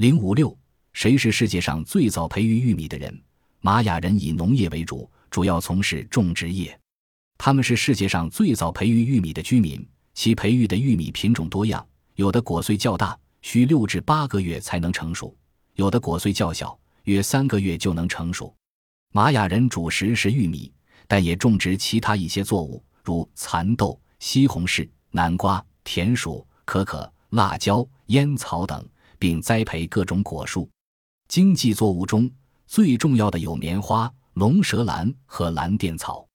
零五六，谁是世界上最早培育玉米的人？玛雅人以农业为主，主要从事种植业。他们是世界上最早培育玉米的居民，其培育的玉米品种多样，有的果穗较大，需六至八个月才能成熟；有的果穗较小，约三个月就能成熟。玛雅人主食是玉米，但也种植其他一些作物，如蚕豆、西红柿、南瓜、田鼠、可可、辣椒、烟草等。并栽培各种果树，经济作物中最重要的有棉花、龙舌兰和蓝靛草。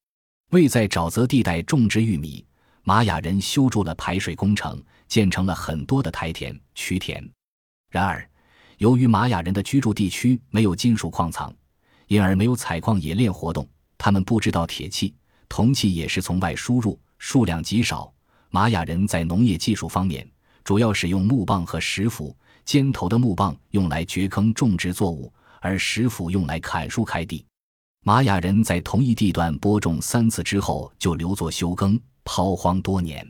为在沼泽地带种植玉米，玛雅人修筑了排水工程，建成了很多的台田、渠田。然而，由于玛雅人的居住地区没有金属矿藏，因而没有采矿冶炼活动。他们不知道铁器、铜器也是从外输入，数量极少。玛雅人在农业技术方面，主要使用木棒和石斧。尖头的木棒用来掘坑种植作物，而石斧用来砍树开地。玛雅人在同一地段播种三次之后就留作休耕，抛荒多年。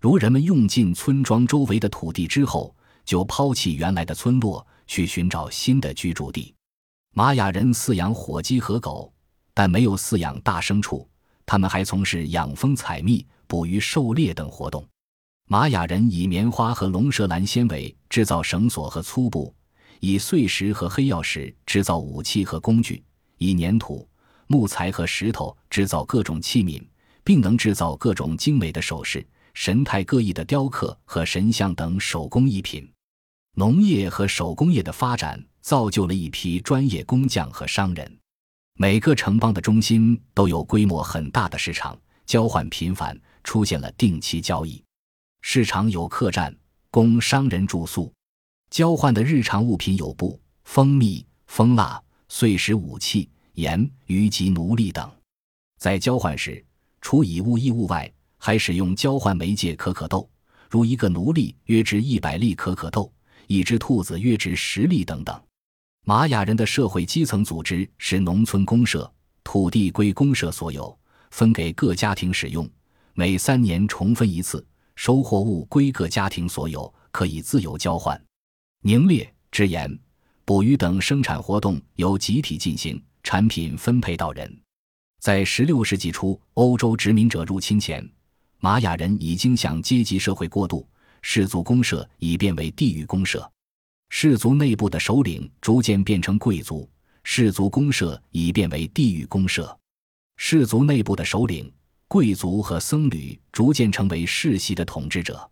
如人们用尽村庄周围的土地之后，就抛弃原来的村落，去寻找新的居住地。玛雅人饲养火鸡和狗，但没有饲养大牲畜。他们还从事养蜂、采蜜、捕鱼、狩猎等活动。玛雅人以棉花和龙舌兰纤维制造绳索和粗布，以碎石和黑曜石制造武器和工具，以粘土、木材和石头制造各种器皿，并能制造各种精美的首饰、神态各异的雕刻和神像等手工艺品。农业和手工业的发展造就了一批专业工匠和商人。每个城邦的中心都有规模很大的市场，交换频繁，出现了定期交易。市场有客栈，供商人住宿；交换的日常物品有布、蜂蜜、蜂蜡、碎石、武器、盐、鱼及奴隶等。在交换时，除以物易物外，还使用交换媒介可可豆，如一个奴隶约值一百粒可可豆，一只兔子约值十粒等等。玛雅人的社会基层组织是农村公社，土地归公社所有，分给各家庭使用，每三年重分一次。收获物归各家庭所有，可以自由交换。凝猎、制盐、捕鱼等生产活动由集体进行，产品分配到人。在16世纪初，欧洲殖民者入侵前，玛雅人已经向阶级社会过渡，氏族公社已变为地域公社，氏族内部的首领逐渐变成贵族，氏族公社已变为地域公社，氏族内部的首领。贵族和僧侣逐渐成为世袭的统治者，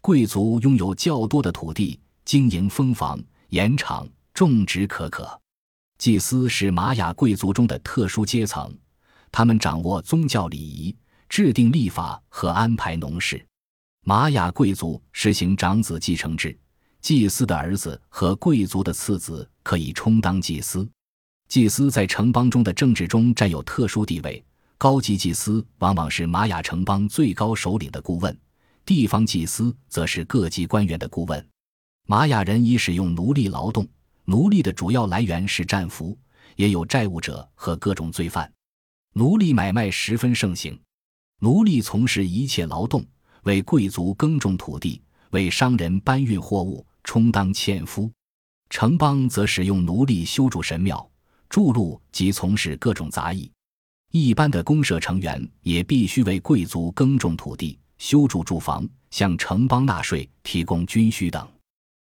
贵族拥有较多的土地，经营蜂房、盐场、种植可可。祭司是玛雅贵族中的特殊阶层，他们掌握宗教礼仪，制定立法和安排农事。玛雅贵族实行长子继承制，祭司的儿子和贵族的次子可以充当祭司。祭司在城邦中的政治中占有特殊地位。高级祭司往往是玛雅城邦最高首领的顾问，地方祭司则是各级官员的顾问。玛雅人以使用奴隶劳动，奴隶的主要来源是战俘，也有债务者和各种罪犯。奴隶买卖十分盛行，奴隶从事一切劳动，为贵族耕种土地，为商人搬运货物，充当纤夫。城邦则使用奴隶修筑神庙、筑路及从事各种杂役。一般的公社成员也必须为贵族耕种土地、修筑住房、向城邦纳税、提供军需等。